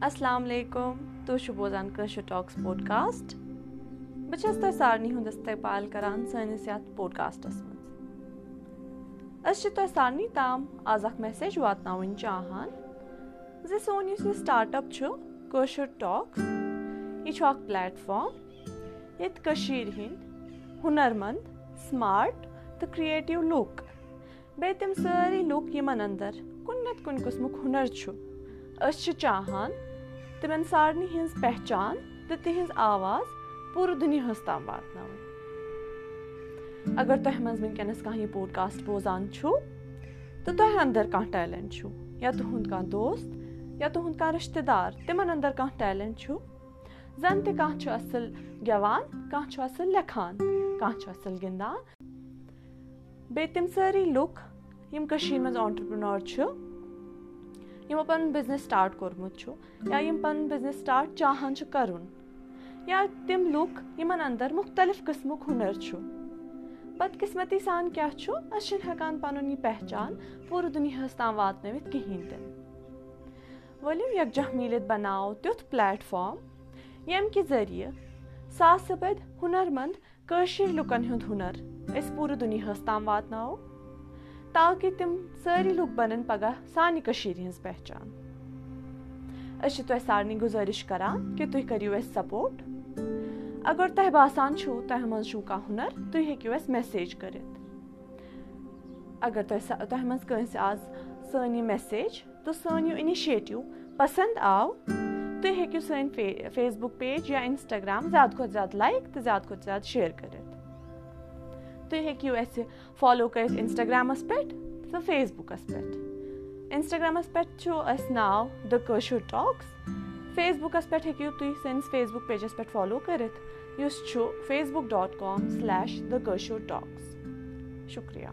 السلام علیکم تُہۍ بوزان کٲشِر ٹاکٕس پوڈکاسٹ۔ بہٕ چھَس تۄہہِ سارنٕے ہُنٛد استقبال کَران سٲنِس یَتھ پوڈکاسٹَس منٛز أسۍ چھِ تۄہہِ سارنٕے تام آز اَکھ میسیج واتناوٕنۍ چاہان۔ زِ سون یُس یہِ سٹاٹ اَپ چھُ کٲشُر ٹاکٕس۔ یہِ چھُ اَکھ پلیٹ فارم ییٚتہِ کٔشیٖرِ ہِنٛدۍ ہُنَر منٛد سٕماٹ تہٕ کرٛیٹِو لُکھ بیٚیہِ تِم سٲری لُکھ یِمَن اَندَر کُنہِ نَتہٕ کُنہِ قٕسمُک ہُنَر چھُ أسۍ چھِ چاہان تِمَن سارنٕے ہِنٛز پہچان تہٕ تِہِنٛز آواز پوٗرٕ دُنیاہَس تام واتناوٕنۍ۔ اگر تۄہہِ منٛز وٕنکیٚنَس کانٛہہ یہِ پوڈکاسٹ بوزان چھُو تہٕ تۄہہِ اَندَر کانٛہہ ٹیلٮ۪نٛٹ چھُ، یا تُہُنٛد کانٛہہ دوست، یا تُہُنٛد کانٛہہ رِشتہٕ دار تِمَن اَندَر کانٛہہ ٹیلٮ۪نٛٹ چھُ، زَن تہِ کانٛہہ چھُ اَصٕل گٮ۪وان، کانٛہہ چھُ اَصٕل لیکھان کانٛہہ چھُ اَصٕل گِنٛدان۔ بیٚیہِ تِم سٲری لُکھ یِم کٔشیٖرِ منٛز آنٹَرپرٛنور چھُ یِمو پَنُن بِزنِس سٹاٹ کوٚرمُت چھُ، یا یِم پَنُن بِزنِس سٹاٹ چاہان چھِ کَرُن، یا تِم لُکھ یِمَن اَندَر مُختٔلِف قٕسمُک ہُنَر چھُ۔ بدقٕسمٔتی سان کیٛاہ چھُ؟ أسۍ چھِنہٕ ہٮ۪کان پَنُن یہِ پہچان پوٗرٕ دُنیاہَس تام واتنٲوِتھ کِہیٖنۍ تہِ۔ ؤلِو یَکجاہ میٖلِتھ بَناوو تیُتھ پلیٹ فارم ییٚمہِ کہِ ذٔریعہٕ ساسہٕ بٔدۍ ہُنَر منٛد کٲشِر لُکَن ہُنٛد ہُنَر أسۍ پوٗرٕ دُنیاہَس تام واتناوو۔ تاکہِ تِم سٲری لُکھ بَنَن پَگاہ سانہِ کٔشیٖرِ ہِنٛز پہچان۔ أسۍ چھِ تۄہہِ سارنٕے گُزٲرِش کَران کہِ تُہۍ کٔرِو اَسہِ سَپوٹ۔ اگر تۄہہِ باسان چھُو تۄہہِ منٛز چھُو کانٛہہ ہُنَر، تُہۍ ہیٚکِو اَسہِ میسیج کٔرِتھ۔ اگر تۄہہِ تۄہہِ منٛز کٲنٛسہِ آز سٲنۍ یہِ میسیج تہٕ سٲنۍ یہِ اِنِشیٹِو پَسنٛد آو، تُہۍ ہیٚکِو سٲنۍ فیس بُک پیج یا اِنسٹاگرٛام زیادٕ کھۄتہٕ زیادٕ لایک تہٕ زیادٕ کھۄتہٕ زیادٕ شِیر کٔرِتھ۔ تُہۍ ہیٚکِو اَسہِ فالو کٔرِتھ اِنسٹاگرٛامَس پٮ۪ٹھ تہٕ فیس بُکَس پٮ۪ٹھ اِنسٹاگرٛامَس پٮ۪ٹھ چھُ اَسہِ ناو دَ کٲشُر ٹاکٕس فیس بُکَس پٮ۪ٹھ ہیٚکِو تُہۍ سٲنِس فیس بُک پیجَس پٮ۪ٹھ فالو کٔرِتھ یُس چھُ Facebook dot com slash the Kashur talks شُکریہ